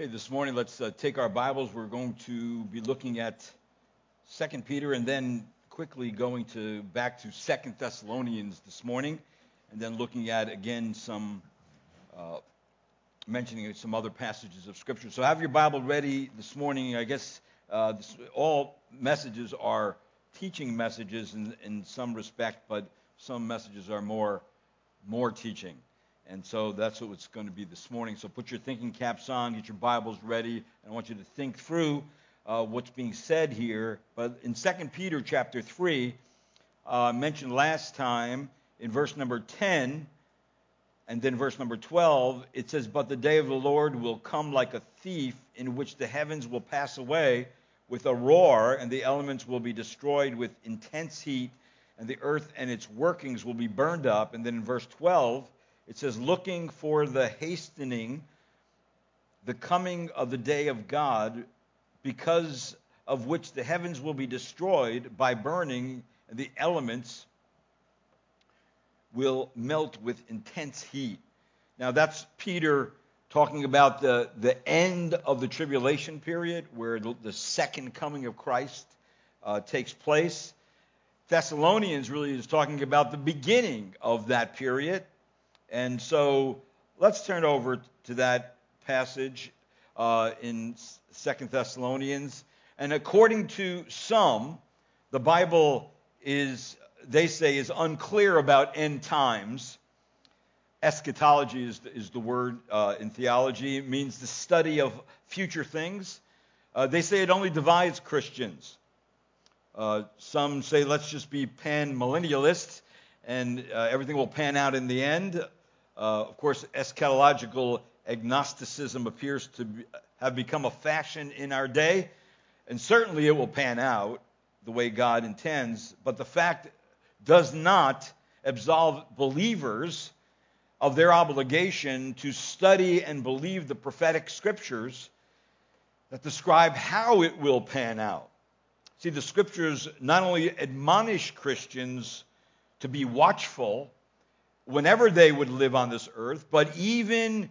Okay, this morning let's uh, take our Bibles. We're going to be looking at Second Peter and then quickly going to back to Second Thessalonians this morning, and then looking at again some uh, mentioning some other passages of Scripture. So have your Bible ready this morning. I guess uh, this, all messages are teaching messages in, in some respect, but some messages are more more teaching. And so that's what it's going to be this morning. So put your thinking caps on, get your Bibles ready. and I want you to think through uh, what's being said here. But in 2 Peter chapter 3, uh, mentioned last time in verse number 10 and then verse number 12, it says, But the day of the Lord will come like a thief, in which the heavens will pass away with a roar, and the elements will be destroyed with intense heat, and the earth and its workings will be burned up. And then in verse 12, it says, looking for the hastening, the coming of the day of God, because of which the heavens will be destroyed by burning, and the elements will melt with intense heat. Now, that's Peter talking about the, the end of the tribulation period, where the, the second coming of Christ uh, takes place. Thessalonians really is talking about the beginning of that period, and so let's turn over to that passage uh, in Second Thessalonians. And according to some, the Bible is, they say, is unclear about end times. Eschatology is the, is the word uh, in theology. It means the study of future things. Uh, they say it only divides Christians. Uh, some say let's just be pan millennialists and uh, everything will pan out in the end. Uh, of course, eschatological agnosticism appears to be, have become a fashion in our day, and certainly it will pan out the way God intends, but the fact does not absolve believers of their obligation to study and believe the prophetic scriptures that describe how it will pan out. See, the scriptures not only admonish Christians to be watchful whenever they would live on this earth, but even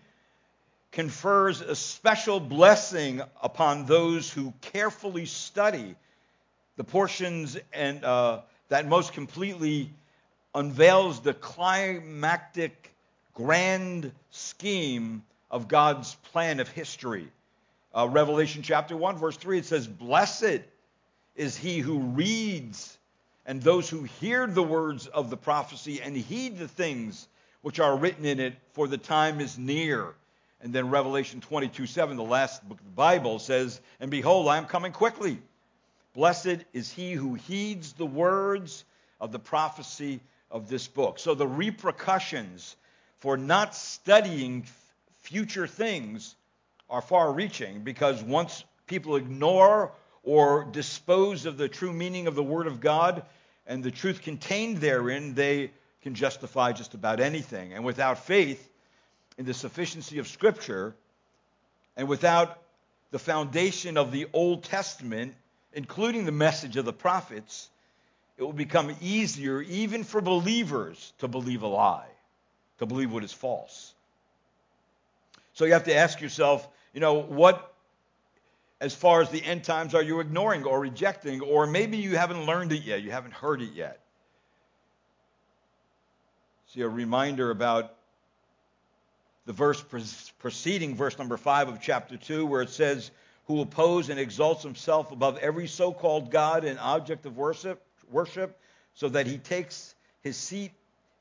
confers a special blessing upon those who carefully study the portions and uh, that most completely unveils the climactic grand scheme of God's plan of history. Uh, Revelation chapter 1, verse 3, it says, Blessed is he who reads and those who hear the words of the prophecy and heed the things which are written in it, for the time is near. And then Revelation 22 7, the last book of the Bible, says, And behold, I am coming quickly. Blessed is he who heeds the words of the prophecy of this book. So the repercussions for not studying future things are far reaching because once people ignore or dispose of the true meaning of the Word of God, and the truth contained therein, they can justify just about anything. And without faith in the sufficiency of Scripture, and without the foundation of the Old Testament, including the message of the prophets, it will become easier, even for believers, to believe a lie, to believe what is false. So you have to ask yourself, you know, what as far as the end times are you ignoring or rejecting, or maybe you haven't learned it yet, you haven't heard it yet. See, a reminder about the verse preceding verse number 5 of chapter 2, where it says, Who opposes and exalts himself above every so called God and object of worship, worship, so that he takes his seat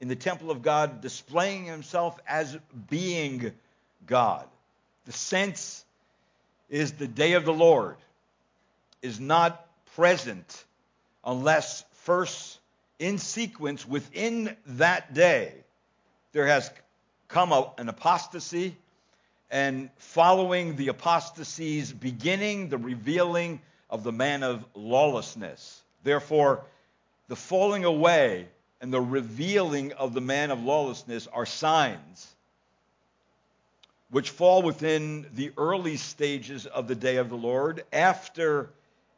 in the temple of God, displaying himself as being God. The sense is the day of the Lord is not present unless first in sequence within that day there has come a, an apostasy and following the apostasy's beginning the revealing of the man of lawlessness. Therefore the falling away and the revealing of the man of lawlessness are signs which fall within the early stages of the day of the Lord after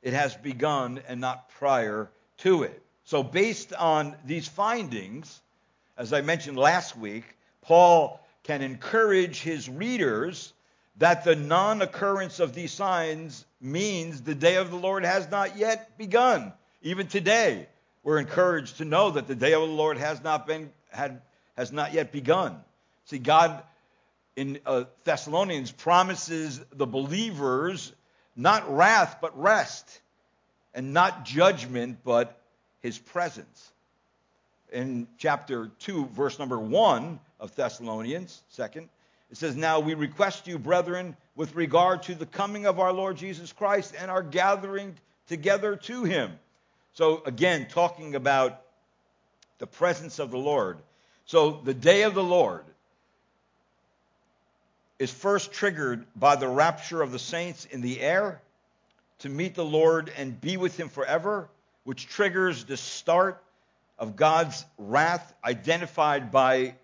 it has begun and not prior to it. So, based on these findings, as I mentioned last week, Paul can encourage his readers that the non occurrence of these signs means the day of the Lord has not yet begun. Even today, we're encouraged to know that the day of the Lord has not been had has not yet begun. See, God in uh, Thessalonians promises the believers not wrath but rest, and not judgment but His presence. In chapter two, verse number one of Thessalonians, second, it says, "Now we request you, brethren, with regard to the coming of our Lord Jesus Christ and our gathering together to Him." So again, talking about the presence of the Lord. So the day of the Lord is first triggered by the rapture of the saints in the air to meet the Lord and be with him forever, which triggers the start of God's wrath identified by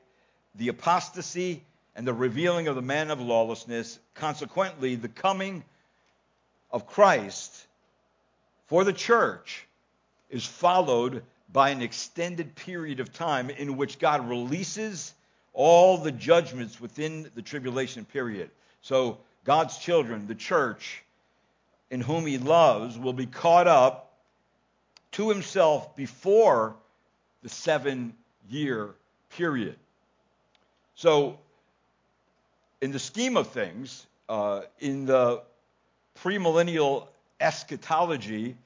the apostasy and the revealing of the man of lawlessness. Consequently, the coming of Christ for the church is followed by an extended period of time in which God releases all the judgments within the tribulation period. So, God's children, the church, in whom He loves, will be caught up to Himself before the seven year period. So, in the scheme of things, uh, in the premillennial eschatology,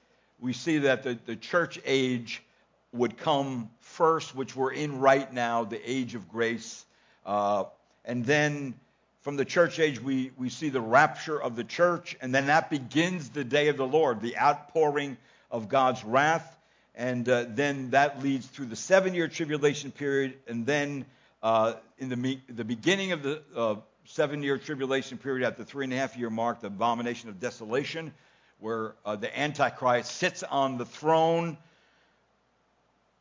we see that the, the church age would come first, which we're in right now, the age of grace. Uh, and then from the church age, we, we see the rapture of the church, and then that begins the day of the Lord, the outpouring of God's wrath. And uh, then that leads through the seven year tribulation period, and then uh, in the, the beginning of the uh, seven year tribulation period, at the three and a half year mark, the abomination of desolation where uh, the Antichrist sits on the throne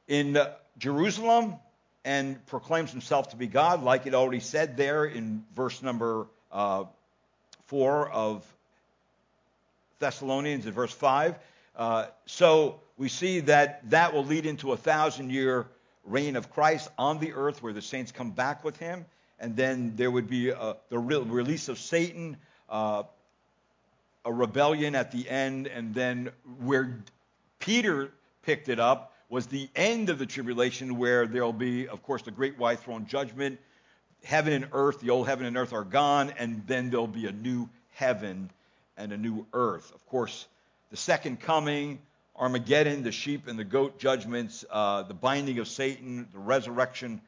in Jerusalem and proclaims himself to be God, like it already said there in verse number uh, 4 of Thessalonians, in verse 5. Uh, so we see that that will lead into a thousand year reign of Christ on the earth where the saints come back with him. And then there would be uh, the release of Satan, uh, a rebellion at the end, and then where Peter picked it up was the end of the tribulation, where there'll be, of course, the great white throne judgment. Heaven and earth, the old heaven and earth are gone, and then there'll be a new heaven and a new earth. Of course, the second coming, Armageddon, the sheep and the goat judgments, uh, the binding of Satan, the resurrection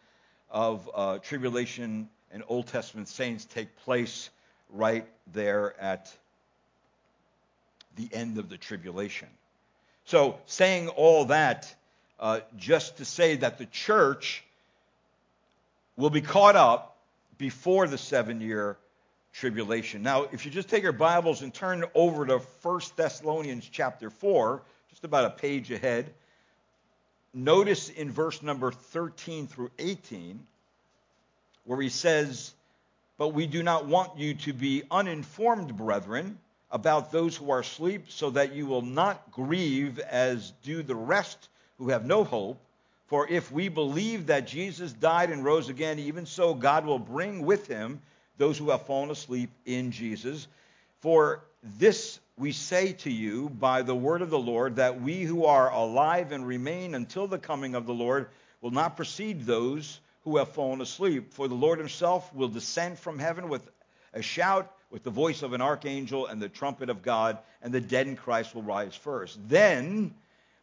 of uh, tribulation and Old Testament saints take place right there at the end of the tribulation. So, saying all that, uh, just to say that the church will be caught up before the seven year tribulation. Now, if you just take your Bibles and turn over to 1 Thessalonians chapter 4, just about a page ahead, notice in verse number 13 through 18, where he says, But we do not want you to be uninformed, brethren about those who are asleep, so that you will not grieve as do the rest who have no hope. For if we believe that Jesus died and rose again, even so God will bring with him those who have fallen asleep in Jesus. For this we say to you by the word of the Lord, that we who are alive and remain until the coming of the Lord will not precede those who have fallen asleep. For the Lord himself will descend from heaven with a shout with the voice of an archangel and the trumpet of God, and the dead in Christ will rise first. Then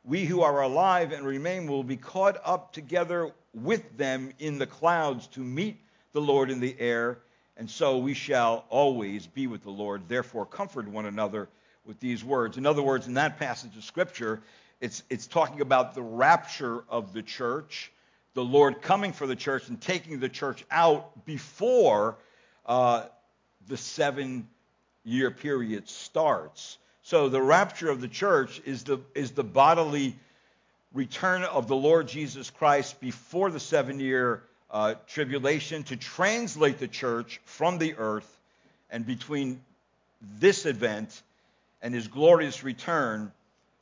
we who are alive and remain will be caught up together with them in the clouds to meet the Lord in the air, and so we shall always be with the Lord. Therefore, comfort one another with these words. In other words, in that passage of Scripture, it's, it's talking about the rapture of the church, the Lord coming for the church and taking the church out before uh, the seven year period starts. So the rapture of the church is the, is the bodily return of the Lord Jesus Christ before the seven year uh, tribulation to translate the church from the earth. And between this event and his glorious return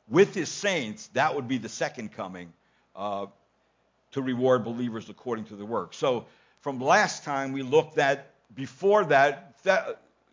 with his saints, that would be the second coming uh, to reward believers according to the work. So from last time, we looked at before that,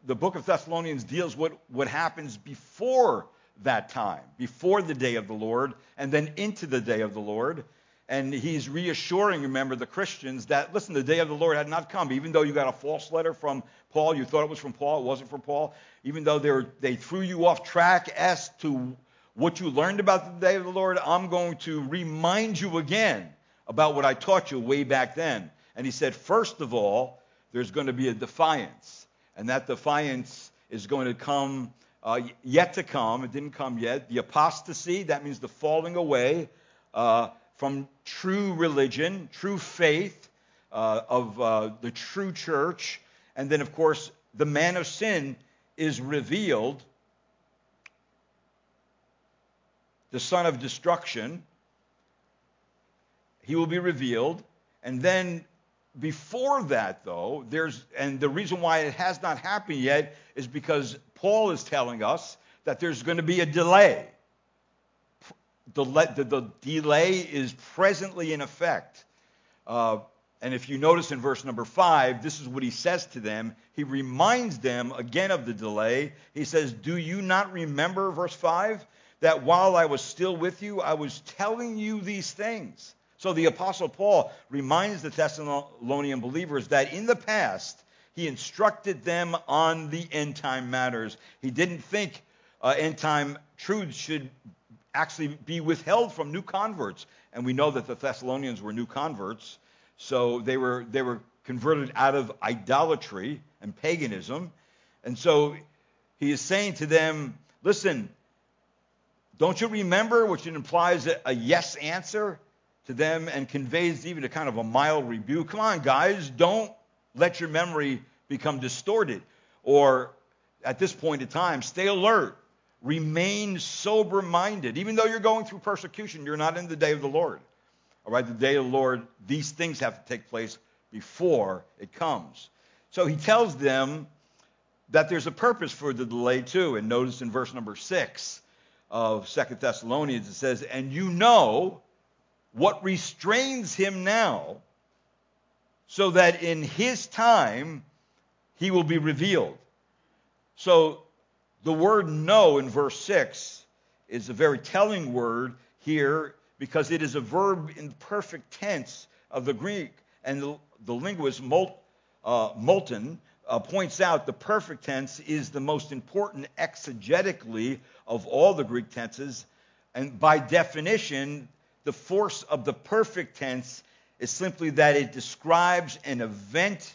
the book of Thessalonians deals with what happens before that time, before the day of the Lord, and then into the day of the Lord. And he's reassuring, remember, the Christians that, listen, the day of the Lord had not come. Even though you got a false letter from Paul, you thought it was from Paul, it wasn't from Paul. Even though they, were, they threw you off track as to what you learned about the day of the Lord, I'm going to remind you again about what I taught you way back then. And he said, first of all, there's going to be a defiance. And that defiance is going to come, uh, yet to come. It didn't come yet. The apostasy, that means the falling away. Uh, from true religion, true faith uh, of uh, the true church. And then, of course, the man of sin is revealed, the son of destruction. He will be revealed. And then, before that, though, there's, and the reason why it has not happened yet is because Paul is telling us that there's going to be a delay the, the, the delay is presently in effect. Uh, and if you notice in verse number five, this is what he says to them. He reminds them again of the delay. He says, Do you not remember, verse five, that while I was still with you, I was telling you these things? So the Apostle Paul reminds the Thessalonian believers that in the past, he instructed them on the end time matters. He didn't think uh, end time truths should actually be withheld from new converts. And we know that the Thessalonians were new converts, so they were, they were converted out of idolatry and paganism. And so he is saying to them, listen, don't you remember, which implies a, a yes answer to them and conveys even a kind of a mild rebuke? Come on, guys, don't let your memory become distorted. Or at this point in time, stay alert. Remain sober minded. Even though you're going through persecution, you're not in the day of the Lord. All right, the day of the Lord, these things have to take place before it comes. So he tells them that there's a purpose for the delay too. And notice in verse number six of Second Thessalonians, it says, And you know what restrains him now, so that in his time he will be revealed. So the word know in verse 6 is a very telling word here because it is a verb in perfect tense of the Greek. And the, the linguist Mol, uh, Moulton uh, points out the perfect tense is the most important exegetically of all the Greek tenses. And by definition, the force of the perfect tense is simply that it describes an event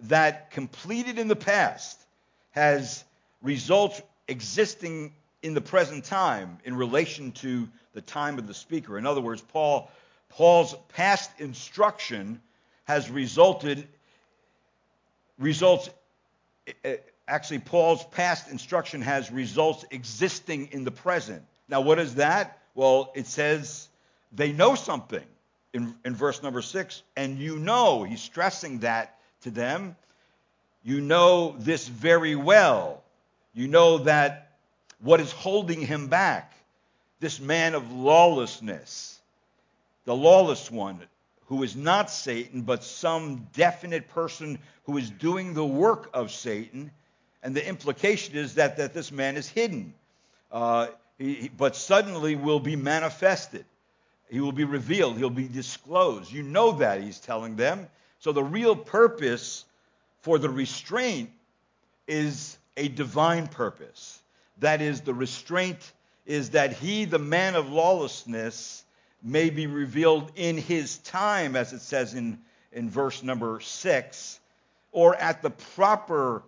that completed in the past has results existing in the present time in relation to the time of the speaker. In other words, Paul, Paul's past instruction has resulted results actually Paul's past instruction has results existing in the present. Now what is that? Well, it says they know something in, in verse number six, and you know, he's stressing that to them. You know this very well. You know that what is holding him back, this man of lawlessness, the lawless one, who is not Satan, but some definite person who is doing the work of Satan. And the implication is that, that this man is hidden, uh, he, but suddenly will be manifested. He will be revealed. He'll be disclosed. You know that, he's telling them. So the real purpose for the restraint is a divine purpose. That is, the restraint is that he, the man of lawlessness, may be revealed in his time, as it says in, in verse number six, or at the proper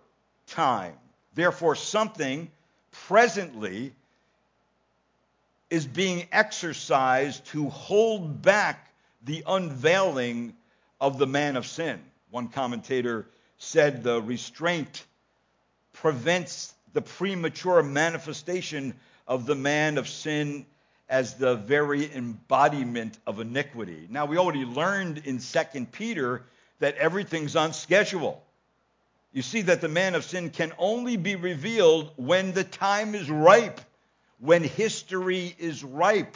time. Therefore, something presently is being exercised to hold back the unveiling of the man of sin. One commentator said the restraint prevents the premature manifestation of the man of sin as the very embodiment of iniquity. Now, we already learned in 2 Peter that everything's on schedule. You see that the man of sin can only be revealed when the time is ripe, when history is ripe.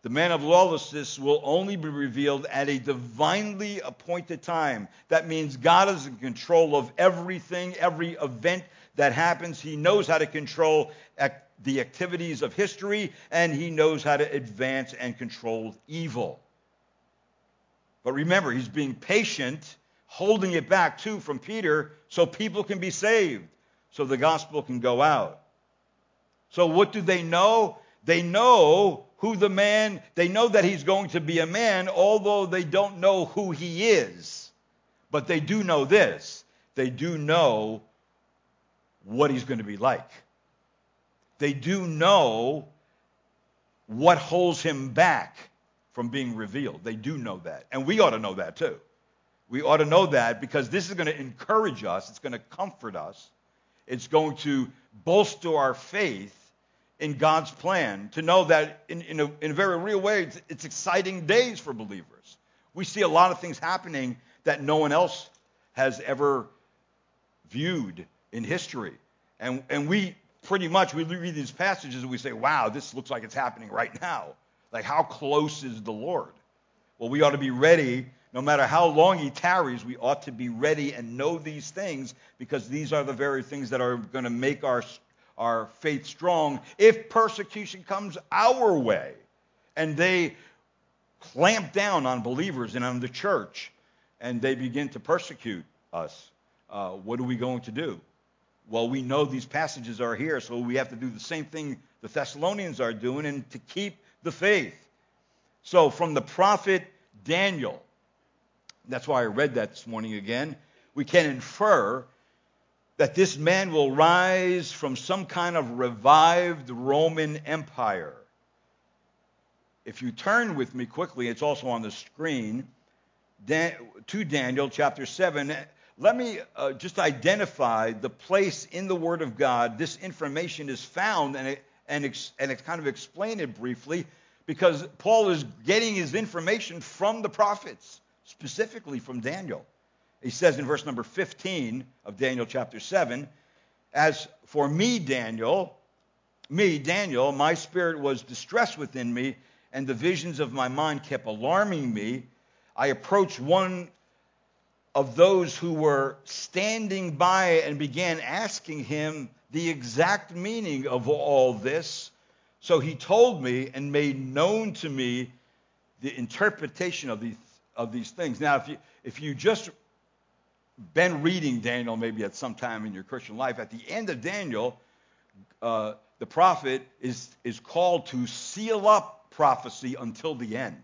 The man of lawlessness will only be revealed at a divinely appointed time. That means God is in control of everything, every event that happens. He knows how to control the activities of history, and he knows how to advance and control evil. But remember, he's being patient, holding it back too from Peter so people can be saved, so the gospel can go out. So, what do they know? They know who the man, they know that he's going to be a man, although they don't know who he is. But they do know this they do know what he's going to be like. They do know what holds him back from being revealed. They do know that. And we ought to know that too. We ought to know that because this is going to encourage us, it's going to comfort us, it's going to bolster our faith in God's plan to know that in, in, a, in a very real way, it's, it's exciting days for believers. We see a lot of things happening that no one else has ever viewed in history. And, and we pretty much, we read these passages and we say, wow, this looks like it's happening right now. Like, how close is the Lord? Well, we ought to be ready. No matter how long he tarries, we ought to be ready and know these things because these are the very things that are going to make our our faith strong if persecution comes our way and they clamp down on believers and on the church and they begin to persecute us. Uh, what are we going to do? Well, we know these passages are here, so we have to do the same thing the Thessalonians are doing and to keep the faith. So, from the prophet Daniel, that's why I read that this morning again, we can infer that this man will rise from some kind of revived Roman Empire. If you turn with me quickly, it's also on the screen, to Daniel chapter 7. Let me uh, just identify the place in the Word of God this information is found and, and, and kind of explain it briefly because Paul is getting his information from the prophets, specifically from Daniel. He says in verse number 15 of Daniel chapter 7, As for me, Daniel, me, Daniel, my spirit was distressed within me, and the visions of my mind kept alarming me. I approached one of those who were standing by and began asking him the exact meaning of all this. So he told me and made known to me the interpretation of these, of these things. Now, if you, if you just been reading Daniel maybe at some time in your Christian life, at the end of Daniel, uh, the prophet is, is called to seal up prophecy until the end.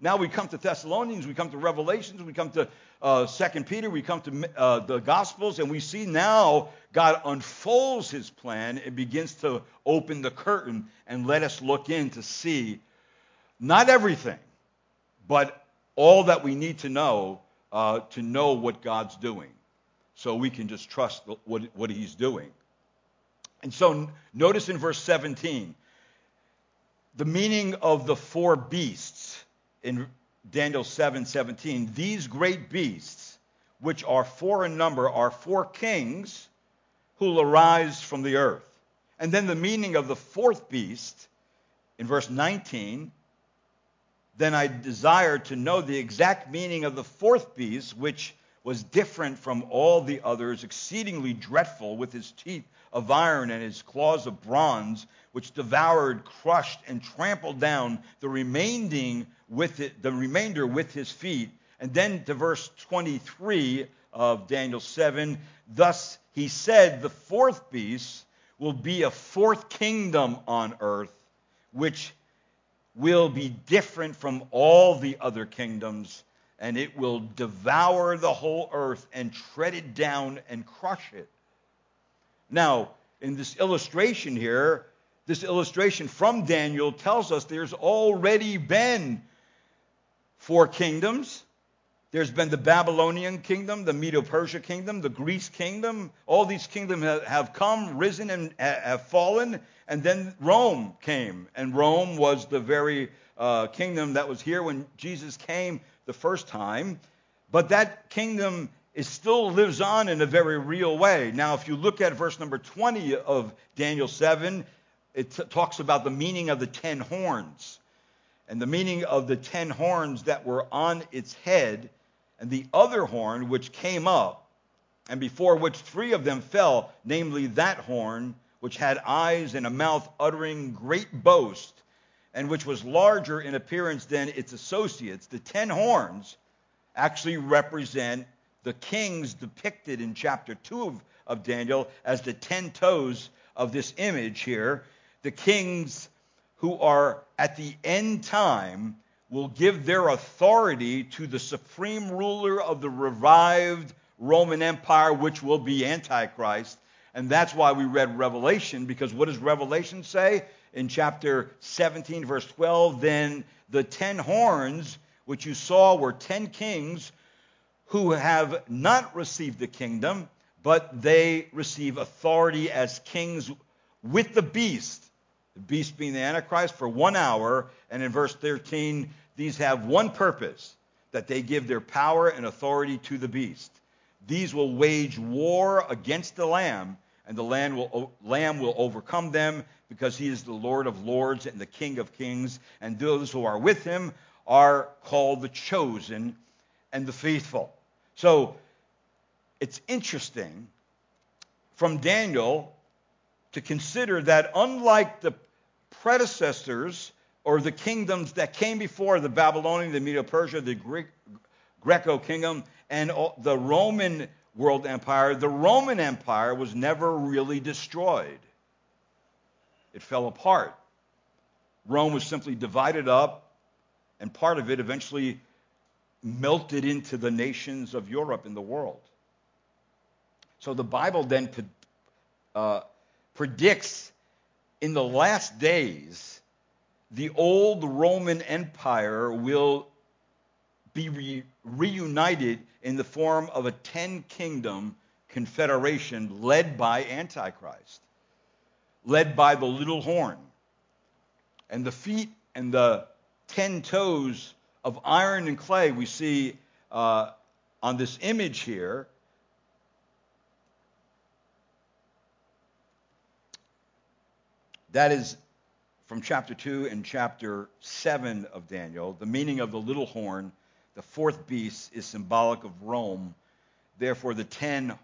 Now we come to Thessalonians, we come to Revelations, we come to uh, Second Peter, we come to uh, the Gospels, and we see now God unfolds His plan and begins to open the curtain and let us look in to see not everything, but all that we need to know uh, to know what God's doing. So we can just trust what, what he's doing. And so notice in verse 17 the meaning of the four beasts in Daniel 7 17. These great beasts, which are four in number, are four kings who will arise from the earth. And then the meaning of the fourth beast in verse 19 then I desired to know the exact meaning of the fourth beast, which was different from all the others, exceedingly dreadful, with his teeth of iron and his claws of bronze, which devoured, crushed, and trampled down the remaining with it, the remainder with his feet. And then to verse 23 of Daniel 7, thus he said, the fourth beast will be a fourth kingdom on earth, which will be different from all the other kingdoms, and it will devour the whole earth and tread it down and crush it. Now, in this illustration here, this illustration from Daniel tells us there's already been four kingdoms. There's been the Babylonian kingdom, the Medo Persia kingdom, the Greece kingdom. All these kingdoms have come, risen, and have fallen. And then Rome came, and Rome was the very uh, kingdom that was here when Jesus came the first time. But that kingdom still lives on in a very real way. Now, if you look at verse number 20 of Daniel 7, it t- talks about the meaning of the ten horns. And the meaning of the ten horns that were on its head, and the other horn which came up, and before which three of them fell, namely that horn which had eyes and a mouth uttering great boast, and which was larger in appearance than its associates. The ten horns actually represent the kings depicted in chapter 2 of, of Daniel as the ten toes of this image here. The kings who are at the end time will give their authority to the supreme ruler of the revived Roman Empire, which will be Antichrist. And that's why we read Revelation, because what does Revelation say? In chapter 17, verse 12, then the ten horns which you saw were ten kings who have not received the kingdom, but they receive authority as kings with the beast the beast being the Antichrist, for one hour. And in verse 13, these have one purpose that they give their power and authority to the beast. These will wage war against the Lamb, and the Lamb will, Lamb will overcome them because he is the Lord of lords and the King of kings. And those who are with him are called the chosen and the faithful. So it's interesting from Daniel to consider that unlike the predecessors or the kingdoms that came before the Babylonian, the Medo Persia, the Greek, Greco kingdom, and the Roman world empire, the Roman Empire was never really destroyed. It fell apart. Rome was simply divided up, and part of it eventually melted into the nations of Europe and the world. So the Bible then uh, predicts in the last days, the old Roman Empire will be re- reunited in the form of a ten kingdom confederation led by Antichrist, led by the little horn. And the feet and the ten toes of iron and clay we see uh, on this image here That is from chapter 2 and chapter 7 of Daniel. The meaning of the little horn, the fourth beast, is symbolic of Rome. Therefore, the ten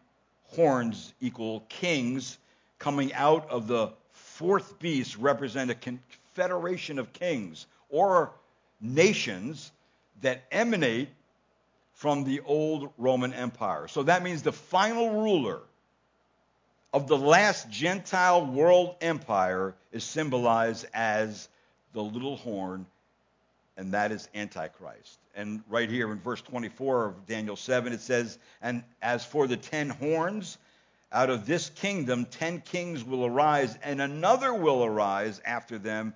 horns equal kings coming out of the fourth beast represent a confederation of kings or nations that emanate from the old Roman Empire. So that means the final ruler of the last Gentile world empire is symbolized as the little horn, and that is Antichrist. And right here in verse 24 of Daniel 7, it says, And as for the ten horns, out of this kingdom ten kings will arise, and another will arise after them,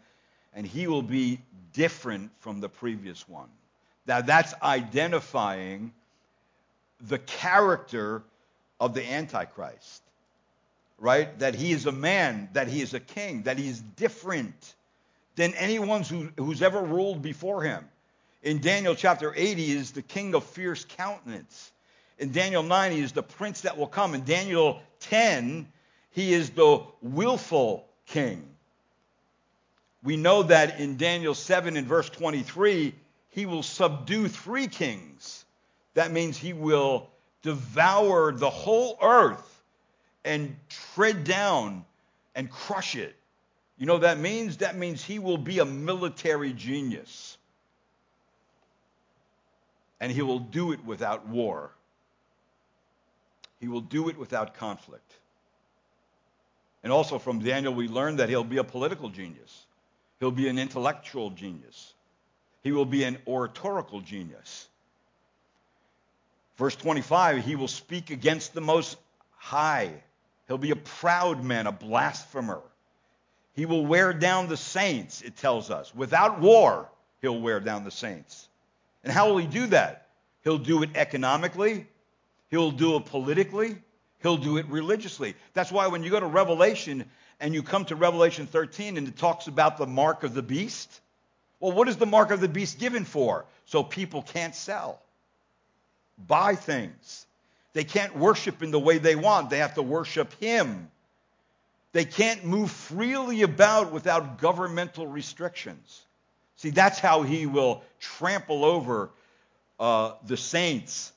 and he will be different from the previous one. Now that's identifying the character of the Antichrist right? That he is a man, that he is a king, that he's different than anyone who, who's ever ruled before him. In Daniel chapter 8, he is the king of fierce countenance. In Daniel 9, he is the prince that will come. In Daniel 10, he is the willful king. We know that in Daniel 7 and verse 23, he will subdue three kings. That means he will devour the whole earth and tread down and crush it. You know that means? That means he will be a military genius. And he will do it without war. He will do it without conflict. And also from Daniel, we learn that he'll be a political genius. He'll be an intellectual genius. He will be an oratorical genius. Verse 25, he will speak against the Most High. He'll be a proud man, a blasphemer. He will wear down the saints, it tells us. Without war, he'll wear down the saints. And how will he do that? He'll do it economically, he'll do it politically, he'll do it religiously. That's why when you go to Revelation and you come to Revelation 13 and it talks about the mark of the beast, well, what is the mark of the beast given for? So people can't sell, buy things. They can't worship in the way they want. They have to worship Him. They can't move freely about without governmental restrictions. See, that's how he will trample over uh, the saints.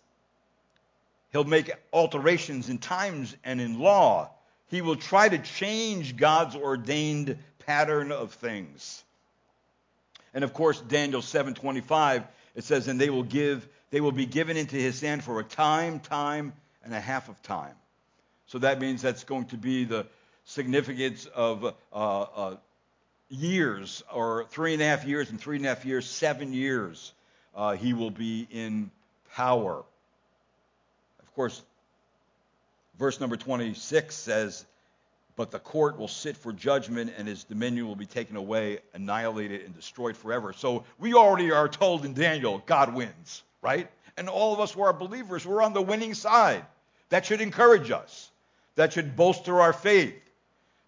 He'll make alterations in times and in law. He will try to change God's ordained pattern of things. And of course, Daniel 7:25 it says, "And they will give, they will be given into his hand for a time, time, and a half of time." So that means that's going to be the significance of uh, uh, years, or three and a half years, and three and a half years, seven years. Uh, he will be in power. Of course, verse number 26 says, but the court will sit for judgment and his dominion will be taken away, annihilated, and destroyed forever. So we already are told in Daniel, God wins, right? And all of us who are believers, we're on the winning side. That should encourage us. That should bolster our faith.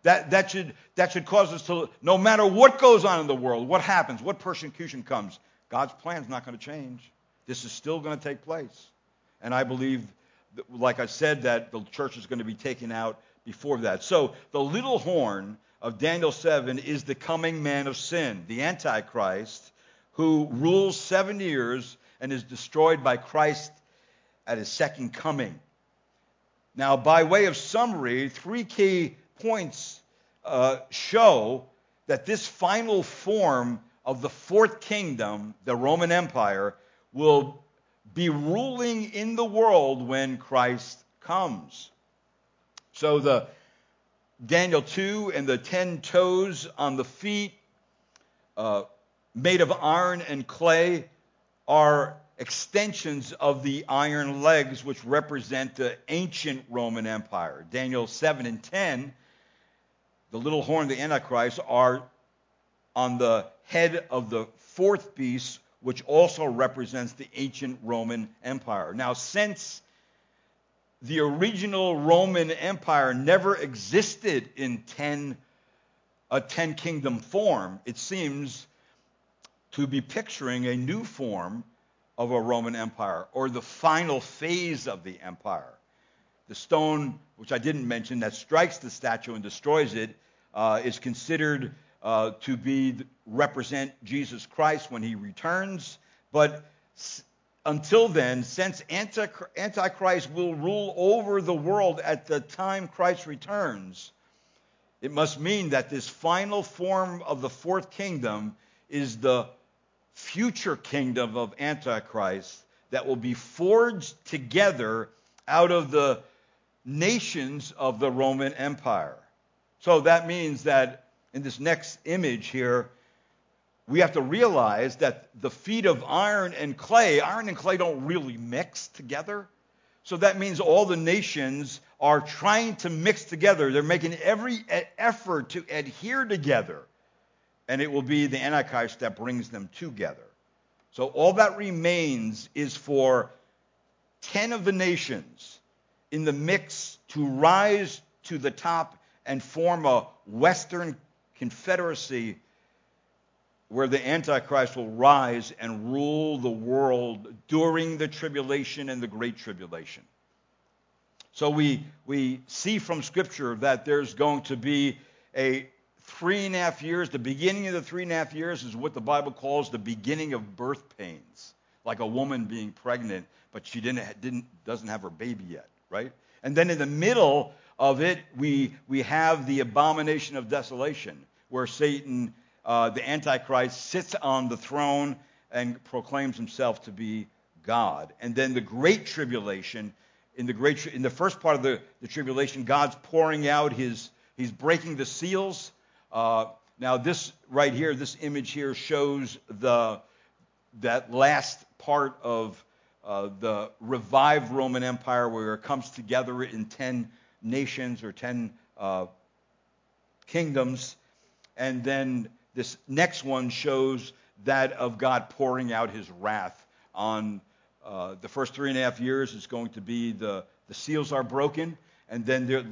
That, that, should, that should cause us to, no matter what goes on in the world, what happens, what persecution comes, God's plan is not going to change. This is still going to take place. And I believe, like I said, that the church is going to be taken out before that. So the little horn of Daniel 7 is the coming man of sin, the Antichrist, who rules seven years and is destroyed by Christ at his second coming. Now, by way of summary, three key points uh, show that this final form of the fourth kingdom, the Roman Empire, will be ruling in the world when Christ comes. So the Daniel 2 and the ten toes on the feet, uh, made of iron and clay, are extensions of the iron legs, which represent the ancient Roman Empire. Daniel 7 and 10, the little horn of the Antichrist, are on the head of the fourth beast, which also represents the ancient Roman Empire. Now, since the original Roman Empire never existed in ten, a ten kingdom form. It seems to be picturing a new form of a Roman Empire or the final phase of the empire. The stone, which I didn't mention, that strikes the statue and destroys it, uh, is considered uh, to be represent Jesus Christ when he returns. But until then, since Antichrist will rule over the world at the time Christ returns, it must mean that this final form of the fourth kingdom is the future kingdom of Antichrist that will be forged together out of the nations of the Roman Empire. So that means that in this next image here, we have to realize that the feet of iron and clay, iron and clay don't really mix together. So that means all the nations are trying to mix together. They're making every effort to adhere together. And it will be the Antichrist that brings them together. So all that remains is for 10 of the nations in the mix to rise to the top and form a Western confederacy where the Antichrist will rise and rule the world during the tribulation and the great tribulation. So we, we see from Scripture that there's going to be a three and a half years. The beginning of the three and a half years is what the Bible calls the beginning of birth pains, like a woman being pregnant, but she didn't, didn't, doesn't have her baby yet, right? And then in the middle of it, we, we have the abomination of desolation, where Satan uh, the Antichrist sits on the throne and proclaims himself to be God. And then the Great Tribulation, in the, great, in the first part of the, the tribulation, God's pouring out his, he's breaking the seals. Uh, now, this right here, this image here shows the, that last part of uh, the revived Roman Empire where it comes together in 10 nations or 10 uh, kingdoms. And then this next one shows that of God pouring out his wrath on uh, the first three and a half years is going to be the, the seals are broken, and then there,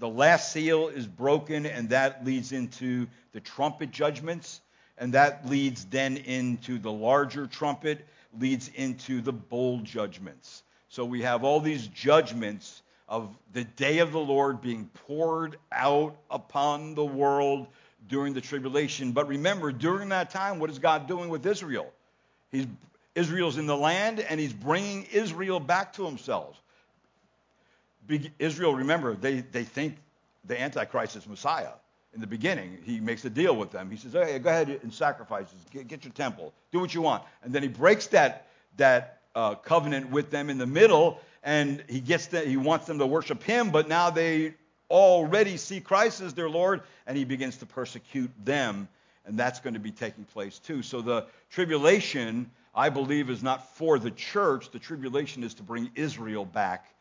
the last seal is broken, and that leads into the trumpet judgments, and that leads then into the larger trumpet, leads into the bowl judgments. So we have all these judgments of the day of the Lord being poured out upon the world during the tribulation. But remember, during that time, what is God doing with Israel? He's, Israel's in the land, and he's bringing Israel back to himself. Israel, remember, they, they think the Antichrist is Messiah. In the beginning, he makes a deal with them. He says, hey, go ahead and sacrifice, get, get your temple, do what you want. And then he breaks that, that uh, covenant with them in the middle, and he gets the, he wants them to worship him, but now they already see Christ as their Lord, and he begins to persecute them, and that's going to be taking place too. So the tribulation, I believe, is not for the church. The tribulation is to bring Israel back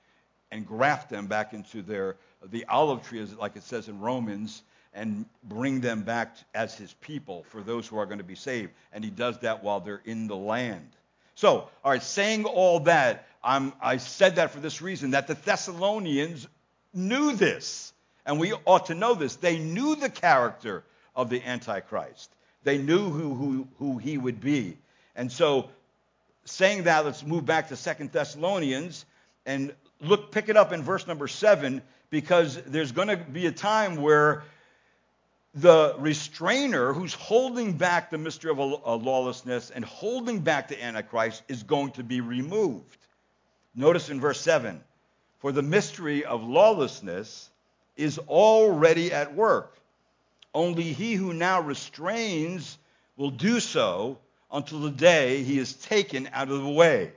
and graft them back into their the olive tree, as like it says in Romans, and bring them back as his people for those who are going to be saved. And he does that while they're in the land. So, all right, saying all that, I'm, I said that for this reason that the Thessalonians knew this, and we ought to know this. They knew the character of the Antichrist. They knew who, who, who he would be. And so, saying that, let's move back to Second Thessalonians and look, pick it up in verse number 7, because there's going to be a time where the restrainer who's holding back the mystery of lawlessness and holding back the Antichrist is going to be removed. Notice in verse 7 For the mystery of lawlessness is already at work. Only he who now restrains will do so until the day he is taken out of the way.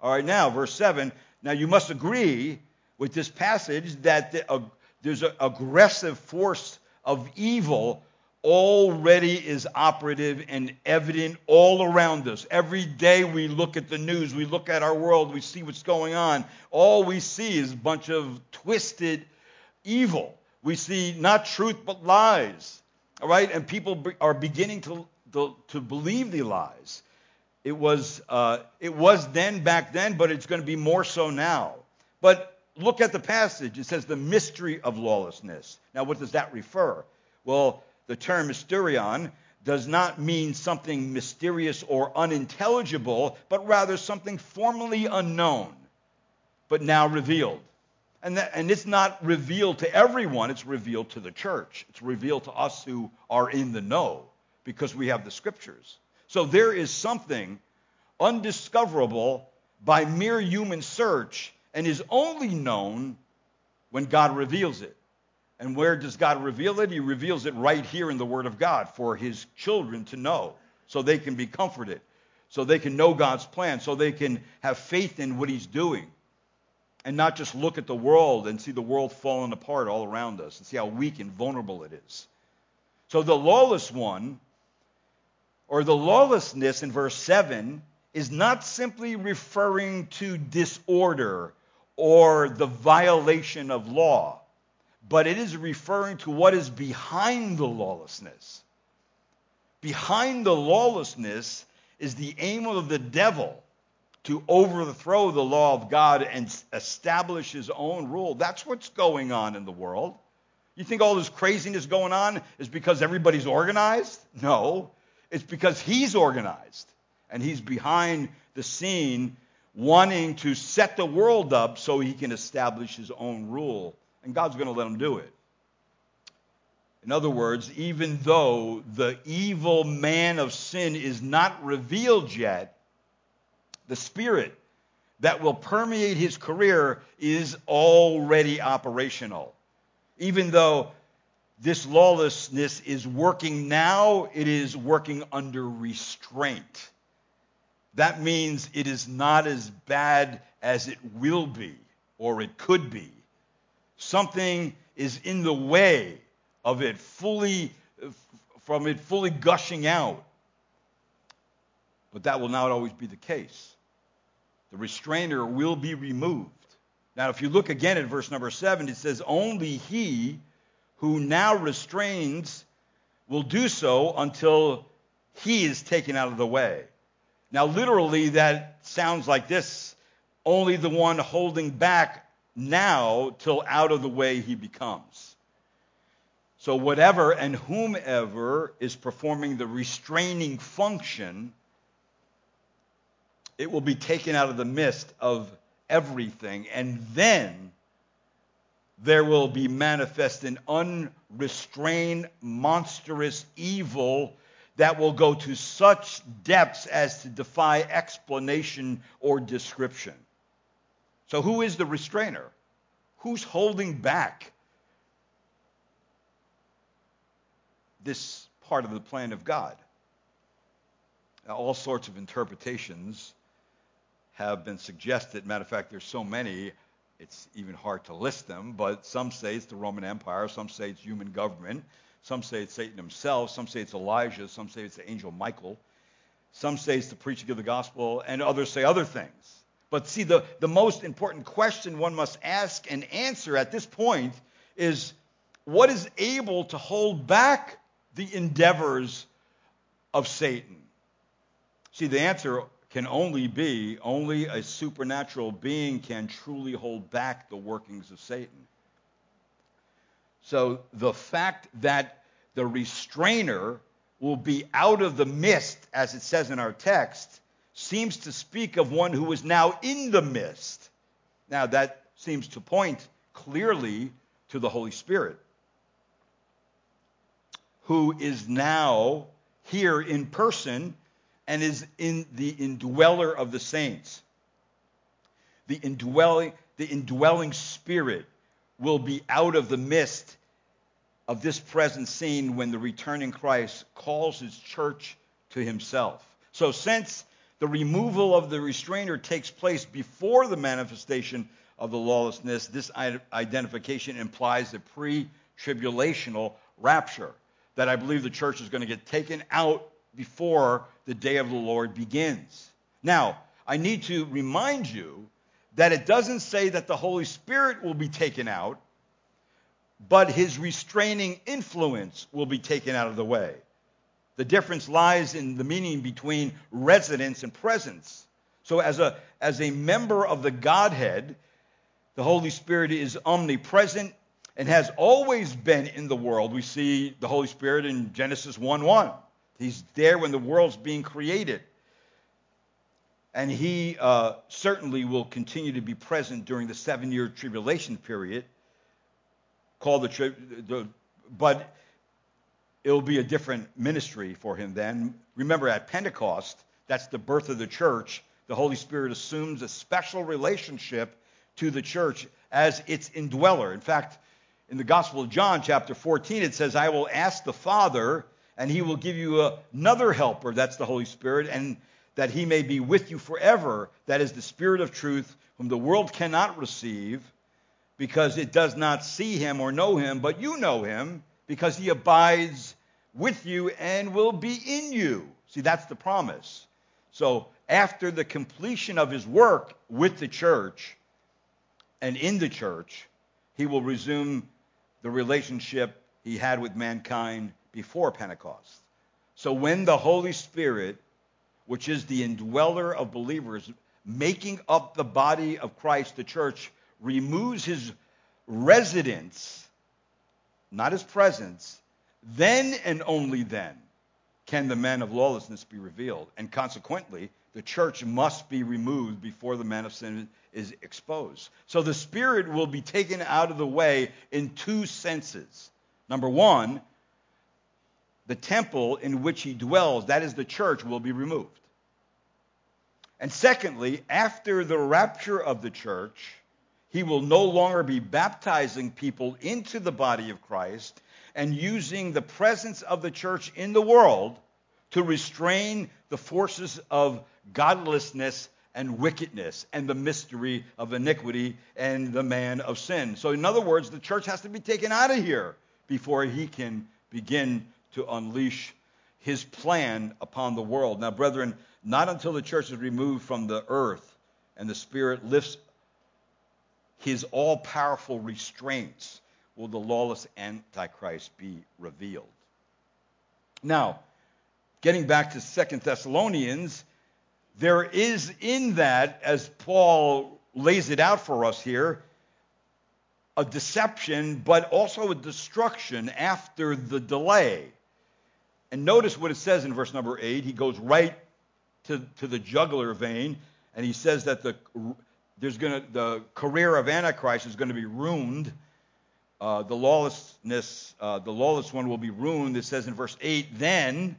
All right, now, verse 7. Now, you must agree with this passage that the, uh, there's an aggressive force of evil already is operative and evident all around us. Every day we look at the news, we look at our world, we see what's going on. All we see is a bunch of twisted evil. We see not truth but lies. All right? And people are beginning to, to, to believe the lies. It was, uh, it was then back then, but it's going to be more so now. But look at the passage. It says the mystery of lawlessness. Now, what does that refer? Well, the term mysterion does not mean something mysterious or unintelligible, but rather something formerly unknown, but now revealed. And, that, and it's not revealed to everyone, it's revealed to the church. It's revealed to us who are in the know because we have the scriptures. So there is something undiscoverable by mere human search and is only known when God reveals it. And where does God reveal it? He reveals it right here in the Word of God for His children to know so they can be comforted, so they can know God's plan, so they can have faith in what He's doing. And not just look at the world and see the world falling apart all around us and see how weak and vulnerable it is. So the lawless one, or the lawlessness in verse 7, is not simply referring to disorder or the violation of law but it is referring to what is behind the lawlessness. Behind the lawlessness is the aim of the devil to overthrow the law of God and establish his own rule. That's what's going on in the world. You think all this craziness going on is because everybody's organized? No. It's because he's organized and he's behind the scene wanting to set the world up so he can establish his own rule and God's going to let him do it. In other words, even though the evil man of sin is not revealed yet, the spirit that will permeate his career is already operational. Even though this lawlessness is working now, it is working under restraint. That means it is not as bad as it will be or it could be. Something is in the way of it fully, from it fully gushing out. But that will not always be the case. The restrainer will be removed. Now, if you look again at verse number seven, it says, Only he who now restrains will do so until he is taken out of the way. Now, literally, that sounds like this only the one holding back now till out of the way he becomes. So, whatever and whomever is performing the restraining function, it will be taken out of the midst of everything. And then there will be manifest an unrestrained, monstrous evil that will go to such depths as to defy explanation or description. So, who is the restrainer? Who's holding back this part of the plan of God? Now, all sorts of interpretations have been suggested. Matter of fact, there's so many, it's even hard to list them, but some say it's the Roman Empire, some say it's human government, some say it's Satan himself, some say it's Elijah, some say it's the angel Michael, some say it's the preaching of the gospel, and others say other things. But see, the, the most important question one must ask and answer at this point is what is able to hold back the endeavors of Satan? See, the answer can only be only a supernatural being can truly hold back the workings of Satan. So the fact that the restrainer will be out of the mist, as it says in our text, seems to speak of one who is now in the mist. Now, that seems to point clearly to the Holy Spirit, who is now here in person and is in the indweller of the saints. The indwelling, the indwelling spirit will be out of the mist of this present scene when the returning Christ calls his church to himself. So, since the removal of the restrainer takes place before the manifestation of the lawlessness, this identification implies a pre tribulational rapture. That I believe the church is going to get taken out before the day of the Lord begins. Now, I need to remind you that it doesn't say that the Holy Spirit will be taken out, but his restraining influence will be taken out of the way. The difference lies in the meaning between residence and presence. So, as a, as a member of the Godhead, the Holy Spirit is omnipresent and has always been in the world. We see the Holy Spirit in Genesis 1 1. He's there when the world's being created. And he uh, certainly will continue to be present during the seven year tribulation period, called the, tri- the but it'll be a different ministry for him then. Remember, at Pentecost, that's the birth of the church, the Holy Spirit assumes a special relationship to the church as its indweller. In fact, in the Gospel of John, chapter 14, it says, I will ask the Father, and he will give you another helper, that's the Holy Spirit, and that he may be with you forever. That is the Spirit of truth, whom the world cannot receive, because it does not see him or know him, but you know him, because he abides with you and will be in you. See, that's the promise. So, after the completion of his work with the church and in the church, he will resume the relationship he had with mankind before Pentecost. So when the Holy Spirit, which is the indweller of believers, making up the body of Christ, the church, removes his residence, not his presence, then and only then can the man of lawlessness be revealed. And consequently, the church must be removed before the man of sin is exposed. So the Spirit will be taken out of the way in two senses. Number one, the temple in which he dwells, that is the church, will be removed. And secondly, after the rapture of the church, he will no longer be baptizing people into the body of Christ and using the presence of the church in the world to restrain the forces of godlessness and wickedness and the mystery of iniquity and the man of sin. So, in other words, the church has to be taken out of here before he can begin to unleash his plan upon the world. Now, brethren, not until the church is removed from the earth and the Spirit lifts his all powerful restraints will the lawless Antichrist be revealed. Now, getting back to Second Thessalonians, there is in that, as Paul lays it out for us here, a deception, but also a destruction after the delay. And notice what it says in verse number 8. He goes right to, to the jugular vein, and he says that the, there's gonna, the career of Antichrist is going to be ruined uh, the lawlessness, uh, the lawless one will be ruined. It says in verse 8, then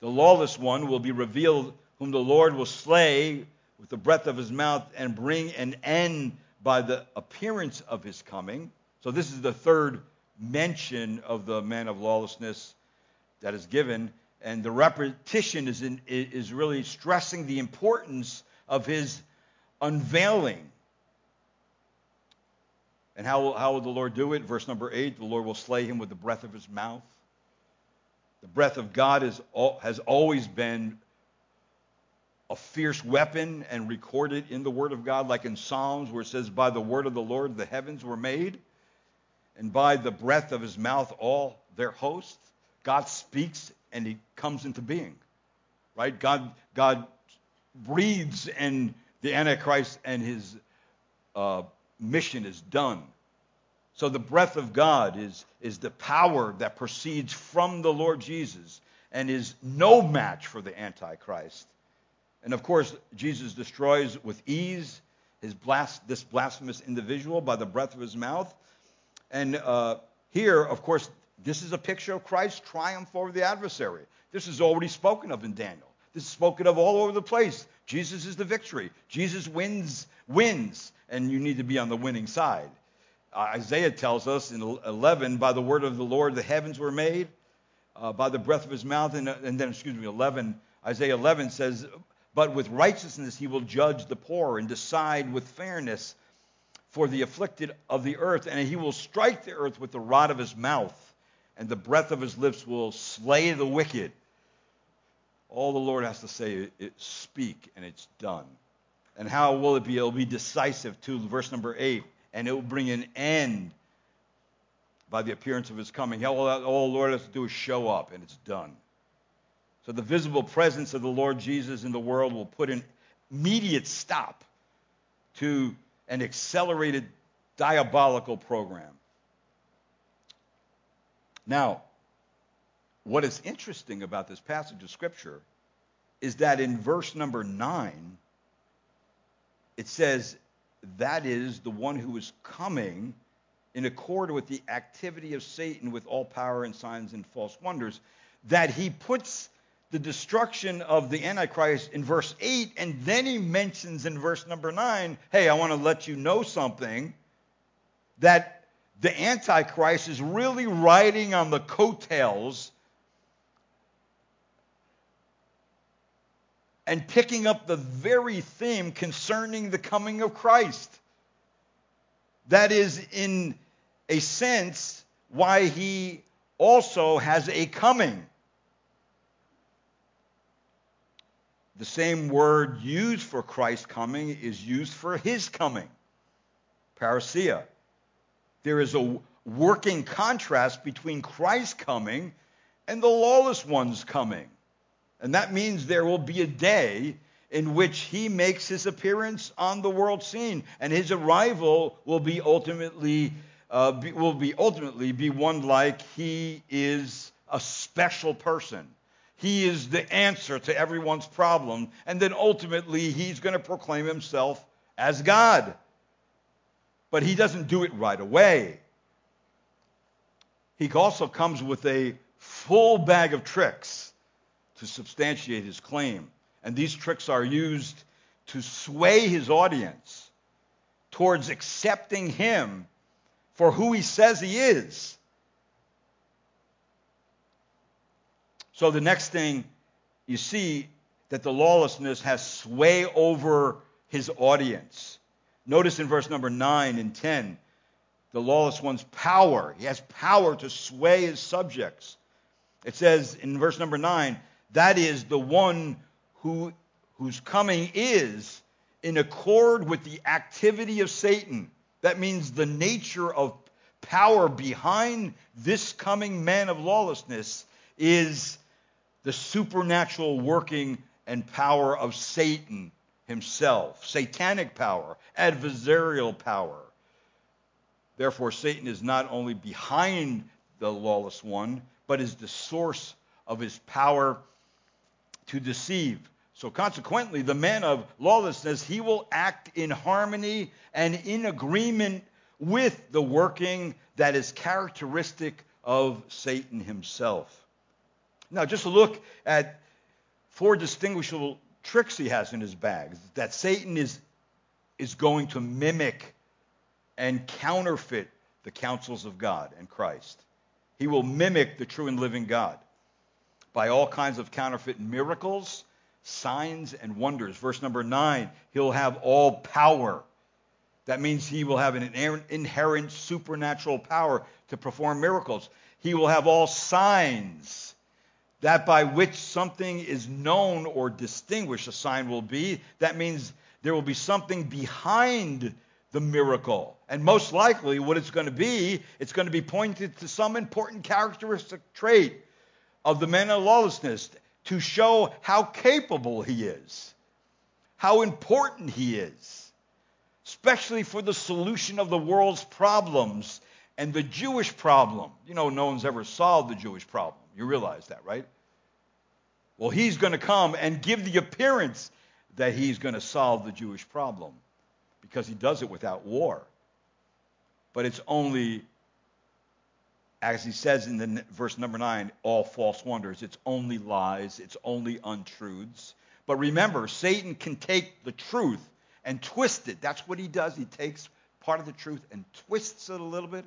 the lawless one will be revealed, whom the Lord will slay with the breath of his mouth and bring an end by the appearance of his coming. So this is the third mention of the man of lawlessness that is given. And the repetition is, in, is really stressing the importance of his unveiling. And how, how will the Lord do it? Verse number 8 the Lord will slay him with the breath of his mouth. The breath of God is, has always been a fierce weapon and recorded in the Word of God, like in Psalms, where it says, By the word of the Lord the heavens were made, and by the breath of his mouth all their hosts. God speaks and he comes into being. Right? God, God breathes and the Antichrist and his uh, mission is done. So the breath of God is, is the power that proceeds from the Lord Jesus and is no match for the Antichrist. And of course, Jesus destroys with ease his blas- this blasphemous individual by the breath of his mouth. And uh, here, of course, this is a picture of Christ's triumph over the adversary. This is already spoken of in Daniel. This is spoken of all over the place. Jesus is the victory. Jesus wins, wins, and you need to be on the winning side. Uh, Isaiah tells us in 11, by the word of the Lord the heavens were made, uh, by the breath of his mouth, and, and then, excuse me, 11, Isaiah 11 says, but with righteousness he will judge the poor and decide with fairness for the afflicted of the earth, and he will strike the earth with the rod of his mouth, and the breath of his lips will slay the wicked. All the Lord has to say is speak, and it's done. And how will it be? It'll be decisive to verse number 8, and it will bring an end by the appearance of his coming. All, all the Lord has to do is show up, and it's done. So the visible presence of the Lord Jesus in the world will put an immediate stop to an accelerated diabolical program. Now, what is interesting about this passage of Scripture is that in verse number 9, it says, That is the one who is coming in accord with the activity of Satan with all power and signs and false wonders, that he puts the destruction of the Antichrist in verse 8, and then he mentions in verse number 9, hey, I want to let you know something that the Antichrist is really riding on the coattails and picking up the very theme concerning the coming of Christ. That is, in a sense, why he also has a coming. The same word used for Christ's coming is used for his coming, parousia. There is a working contrast between Christ coming and the lawless one's coming. And that means there will be a day in which he makes his appearance on the world scene, and his arrival will be ultimately uh, be, will be ultimately be one like he is a special person. He is the answer to everyone's problem, and then ultimately he's going to proclaim himself as God. But he doesn't do it right away. He also comes with a full bag of tricks to substantiate his claim. And these tricks are used to sway his audience towards accepting him for who he says he is. So the next thing you see that the lawlessness has sway over his audience. Notice in verse number 9 and 10, the lawless one's power. He has power to sway his subjects. It says in verse number 9, that is the one who, whose coming is in accord with the activity of Satan. That means the nature of power behind this coming man of lawlessness is the supernatural working and power of Satan himself, satanic power, adversarial power. Therefore, Satan is not only behind the lawless one, but is the source of his power to deceive. So consequently, the man of lawlessness, he will act in harmony and in agreement with the working that is characteristic of Satan himself. Now, just look at four distinguishable tricks he has in his bag that Satan is, is going to mimic and counterfeit the counsels of God and Christ. He will mimic the true and living God by all kinds of counterfeit miracles, signs, and wonders. Verse number nine, he'll have all power. That means he will have an inherent supernatural power to perform miracles. He will have all signs. That by which something is known or distinguished, a sign will be. That means there will be something behind the miracle. And most likely, what it's going to be, it's going to be pointed to some important characteristic trait of the man of lawlessness to show how capable he is, how important he is, especially for the solution of the world's problems and the Jewish problem. You know, no one's ever solved the Jewish problem. You realize that, right? Well, he's going to come and give the appearance that he's going to solve the Jewish problem because he does it without war. But it's only, as he says in the verse number nine, all false wonders. It's only lies. It's only untruths. But remember, Satan can take the truth and twist it. That's what he does. He takes part of the truth and twists it a little bit,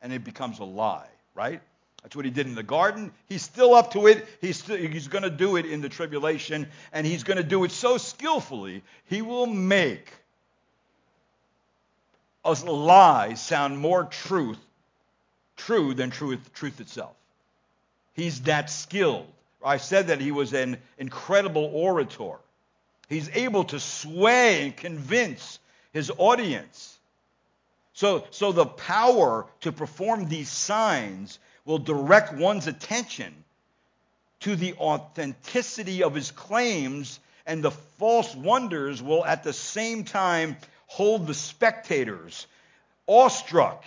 and it becomes a lie, right? That's what he did in the garden. He's still up to it. He's, he's going to do it in the tribulation, and he's going to do it so skillfully, he will make a lie sound more truth, true than truth, truth itself. He's that skilled. I said that he was an incredible orator. He's able to sway and convince his audience. So, so the power to perform these signs will direct one's attention to the authenticity of his claims, and the false wonders will at the same time hold the spectators awestruck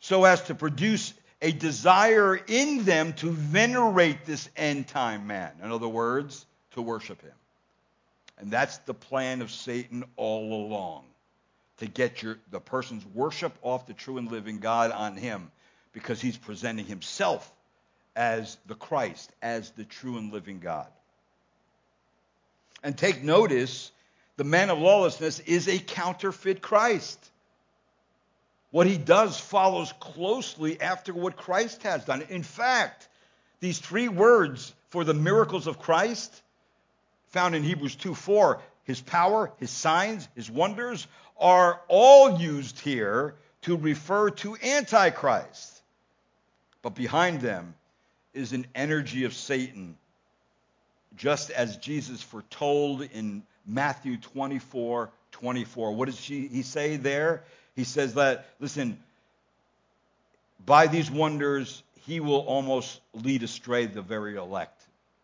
so as to produce a desire in them to venerate this end time man. In other words, to worship him. And that's the plan of Satan all along to get your, the person's worship off the true and living God on him because he's presenting himself as the Christ, as the true and living God. And take notice the man of lawlessness is a counterfeit Christ. What he does follows closely after what Christ has done. In fact, these three words for the miracles of Christ, found in Hebrews 2 4, his power, his signs, his wonders, are all used here to refer to Antichrist. But behind them is an energy of Satan, just as Jesus foretold in Matthew 24 24. What does he say there? He says that, listen, by these wonders, he will almost lead astray the very elect.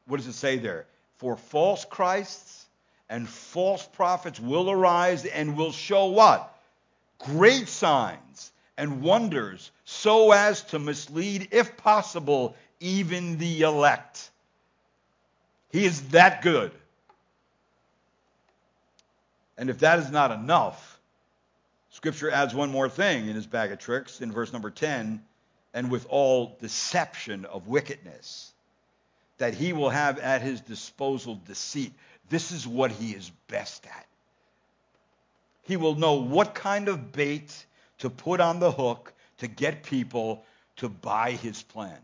What does it say there? For false Christs and false prophets will arise and will show what? Great signs and wonders so as to mislead, if possible, even the elect. He is that good. And if that is not enough, Scripture adds one more thing in his bag of tricks in verse number 10 and with all deception of wickedness, that he will have at his disposal deceit. This is what he is best at. He will know what kind of bait to put on the hook to get people to buy his plan.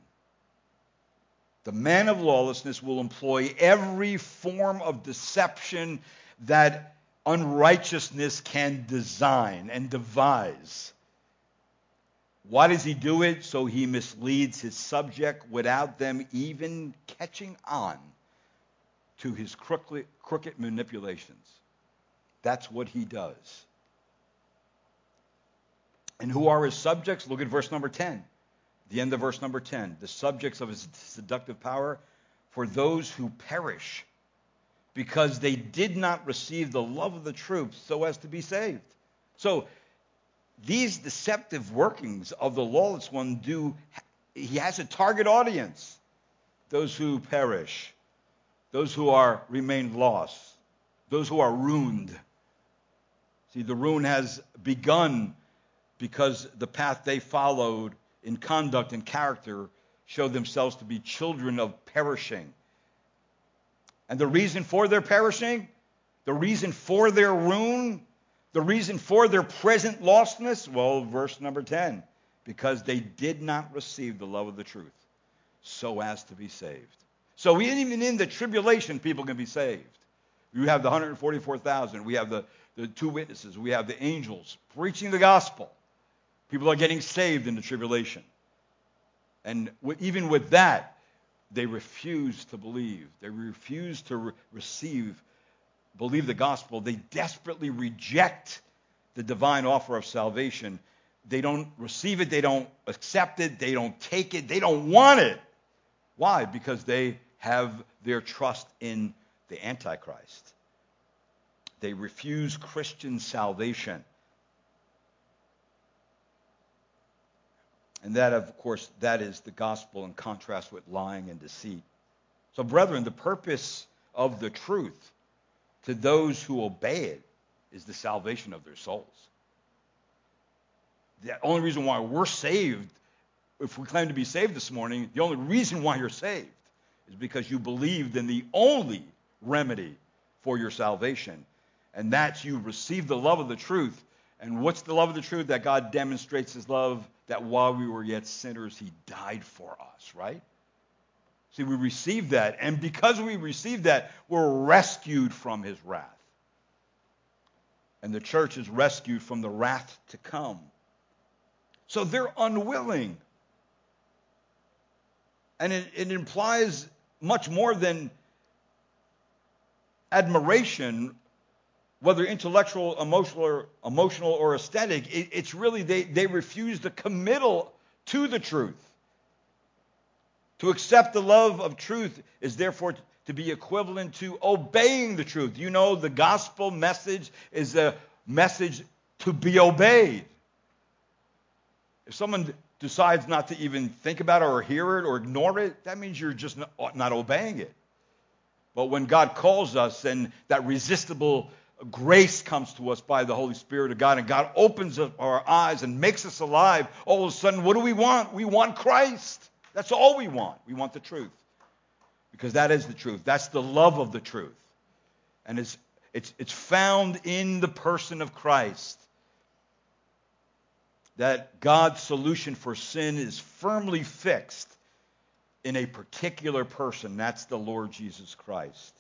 The man of lawlessness will employ every form of deception that unrighteousness can design and devise. Why does he do it? So he misleads his subject without them even catching on to his crooked, manipulations. That's what he does. And who are his subjects? Look at verse number 10. The end of verse number 10. The subjects of his seductive power for those who perish because they did not receive the love of the truth so as to be saved. So these deceptive workings of the lawless one do he has a target audience those who perish those who are remain lost those who are ruined see the ruin has begun because the path they followed in conduct and character showed themselves to be children of perishing. And the reason for their perishing, the reason for their ruin, the reason for their present lostness, well, verse number 10, because they did not receive the love of the truth so as to be saved. So we didn't even in the tribulation, people can be saved. We have the 144,000. We have the, the two witnesses. We have the angels preaching the gospel. People are getting saved in the tribulation. And even with that, they refuse to believe. They refuse to re- receive, believe the gospel. They desperately reject the divine offer of salvation. They don't receive it. They don't accept it. They don't take it. They don't want it. Why? Because they have their trust in the Antichrist. They refuse Christian salvation. And that, of course, that is the gospel in contrast with lying and deceit. So, brethren, the purpose of the truth to those who obey it is the salvation of their souls. The only reason why we're saved, if we claim to be saved this morning, the only reason why you're saved is because you believed in the only remedy for your salvation. And that's you receive the love of the truth. And what's the love of the truth? That God demonstrates his love that while we were yet sinners, he died for us, right? See, we received that. And because we received that, we're rescued from his wrath. And the church is rescued from the wrath to come. So they're unwilling. And it, it implies much more than admiration whether intellectual, emotional, or, emotional or aesthetic, it, it's really they, they refuse the committal to the truth. To accept the love of truth is therefore to be equivalent to obeying the truth. You know, the gospel message is a message to be obeyed. If someone decides not to even think about it or hear it or ignore it, that means you're just not, not obeying it. But when God calls us and that resistible grace comes to us by the Holy Spirit of God, and God opens up our eyes and makes us alive, all of a sudden, what do we want? We want Christ. That's all we want. We want the truth. Because that is the truth. That's the love of the truth. And it's, it's, it's found in the person of Christ. That God's solution for sin is firmly fixed in a particular person. That's the Lord Jesus Christ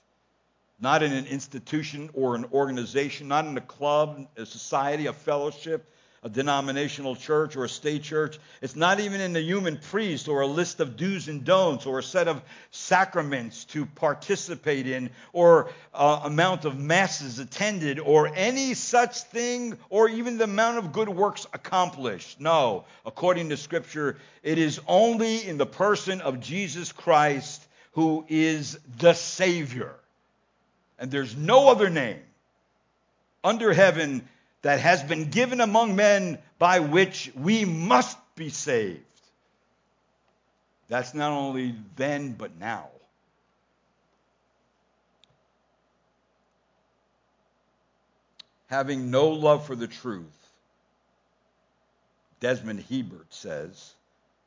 not in an institution or an organization, not in a club, a society, a fellowship, a denominational church or a state church. It's not even in the human priest or a list of do's and don'ts or a set of sacraments to participate in or uh, amount of masses attended or any such thing or even the amount of good works accomplished. No, according to Scripture, it is only in the person of Jesus Christ who is the Savior. And there's no other name under heaven that has been given among men by which we must be saved. That's not only then, but now. Having no love for the truth, D. Edmond Hiebert says,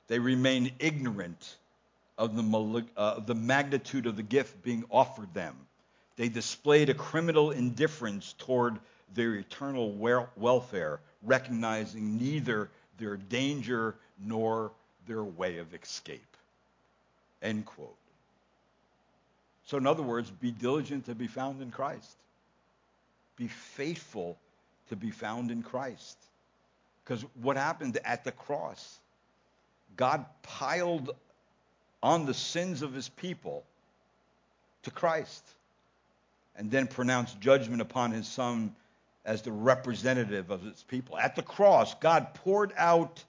they remain ignorant of the, uh, the magnitude of the gift being offered them they displayed a criminal indifference toward their eternal welfare, recognizing neither their danger nor their way of escape. End quote. So, in other words, be diligent to be found in Christ. Be faithful to be found in Christ. Because what happened at the cross? God piled on the sins of his people to Christ and then pronounced judgment upon his son as the representative of his people. At the cross, God poured out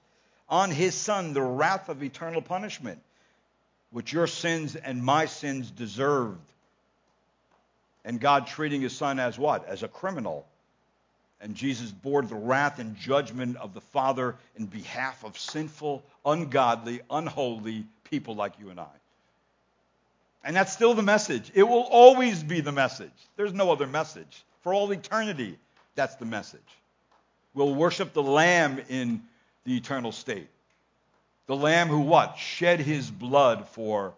on his son the wrath of eternal punishment, which your sins and my sins deserved. And God treating his son as what? As a criminal. And Jesus bore the wrath and judgment of the Father in behalf of sinful, ungodly, unholy people like you and I. And that's still the message. It will always be the message. There's no other message. For all eternity, that's the message. We'll worship the Lamb in the eternal state. The Lamb who what? Shed his blood for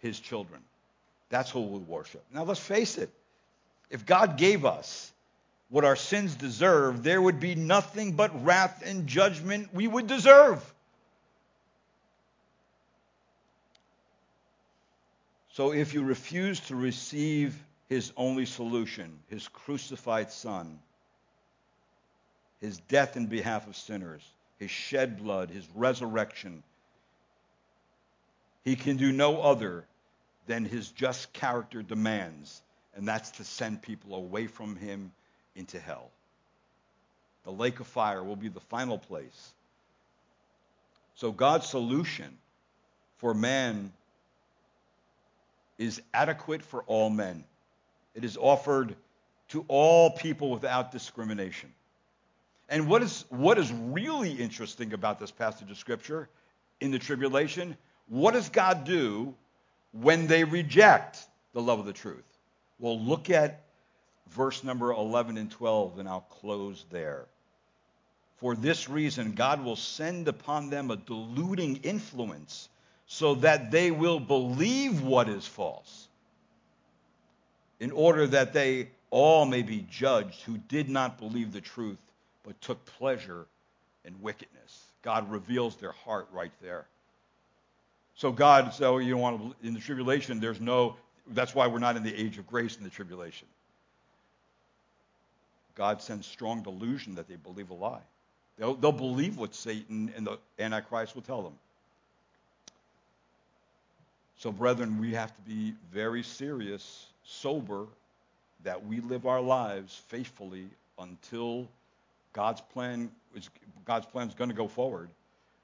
his children. That's who we'll worship. Now let's face it. If God gave us what our sins deserve, there would be nothing but wrath and judgment we would deserve. So if you refuse to receive his only solution, his crucified son, his death in behalf of sinners, his shed blood, his resurrection, he can do no other than his just character demands, and that's to send people away from him into hell. The lake of fire will be the final place. So God's solution for man is adequate for all men. It is offered to all people without discrimination. And what is, what is really interesting about this passage of Scripture in the tribulation? What does God do when they reject the love of the truth? Well, look at verse number 11 and 12, and I'll close there. For this reason, God will send upon them a deluding influence so that they will believe what is false, in order that they all may be judged who did not believe the truth but took pleasure in wickedness. God reveals their heart right there. So God, so oh, you don't want to, in the tribulation, there's no, that's why we're not in the age of grace in the tribulation. God sends strong delusion that they believe a lie. They'll, they'll believe what Satan and the Antichrist will tell them. So, brethren, we have to be very serious, sober, that we live our lives faithfully until God's plan is God's plan is going to go forward.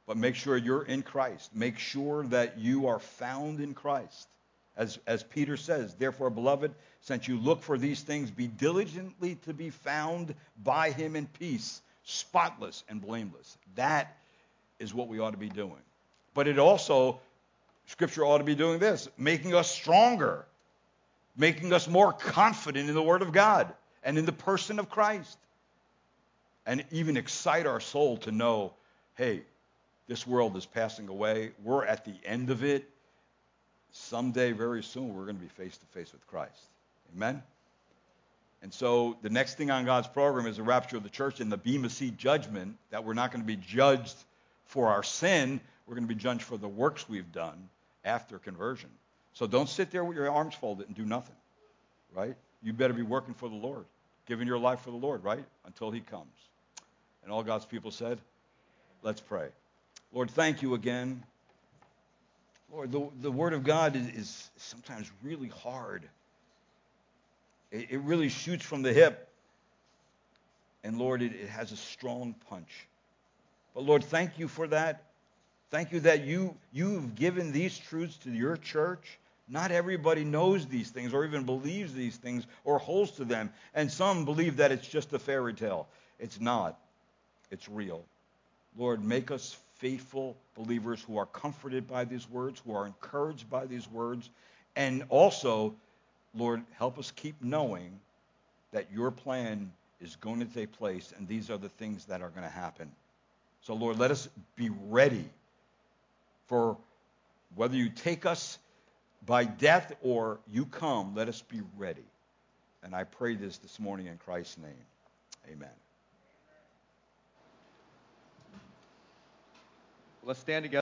But make sure you're in Christ. Make sure that you are found in Christ. As, as Peter says, therefore, beloved, since you look for these things, be diligently to be found by him in peace, spotless and blameless. That is what we ought to be doing. But it also, Scripture ought to be doing this, making us stronger, making us more confident in the Word of God and in the person of Christ and even excite our soul to know hey, this world is passing away. We're at the end of it. Someday, very soon, we're going to be face to face with Christ. Amen? And so the next thing on God's program is the rapture of the church and the Bema Seat judgment that we're not going to be judged for our sin. We're going to be judged for the works we've done after conversion. So don't sit there with your arms folded and do nothing, right? You better be working for the Lord, giving your life for the Lord, right? Until he comes. And all God's people said, let's pray. Lord, thank you again. Lord, the, the Word of God is, is sometimes really hard. It, it, really shoots from the hip. And Lord, it, it has a strong punch. But Lord, thank you for that. Thank you that you, you've given these truths to your church. Not everybody knows these things or even believes these things or holds to them. And some believe that it's just a fairy tale. It's not it's real. Lord, make us faithful believers who are comforted by these words, who are encouraged by these words, and also, Lord, help us keep knowing that your plan is going to take place and these are the things that are going to happen. So, Lord, let us be ready for whether you take us by death or you come, let us be ready. And I pray this this morning in Christ's name. Amen. Let's stand together.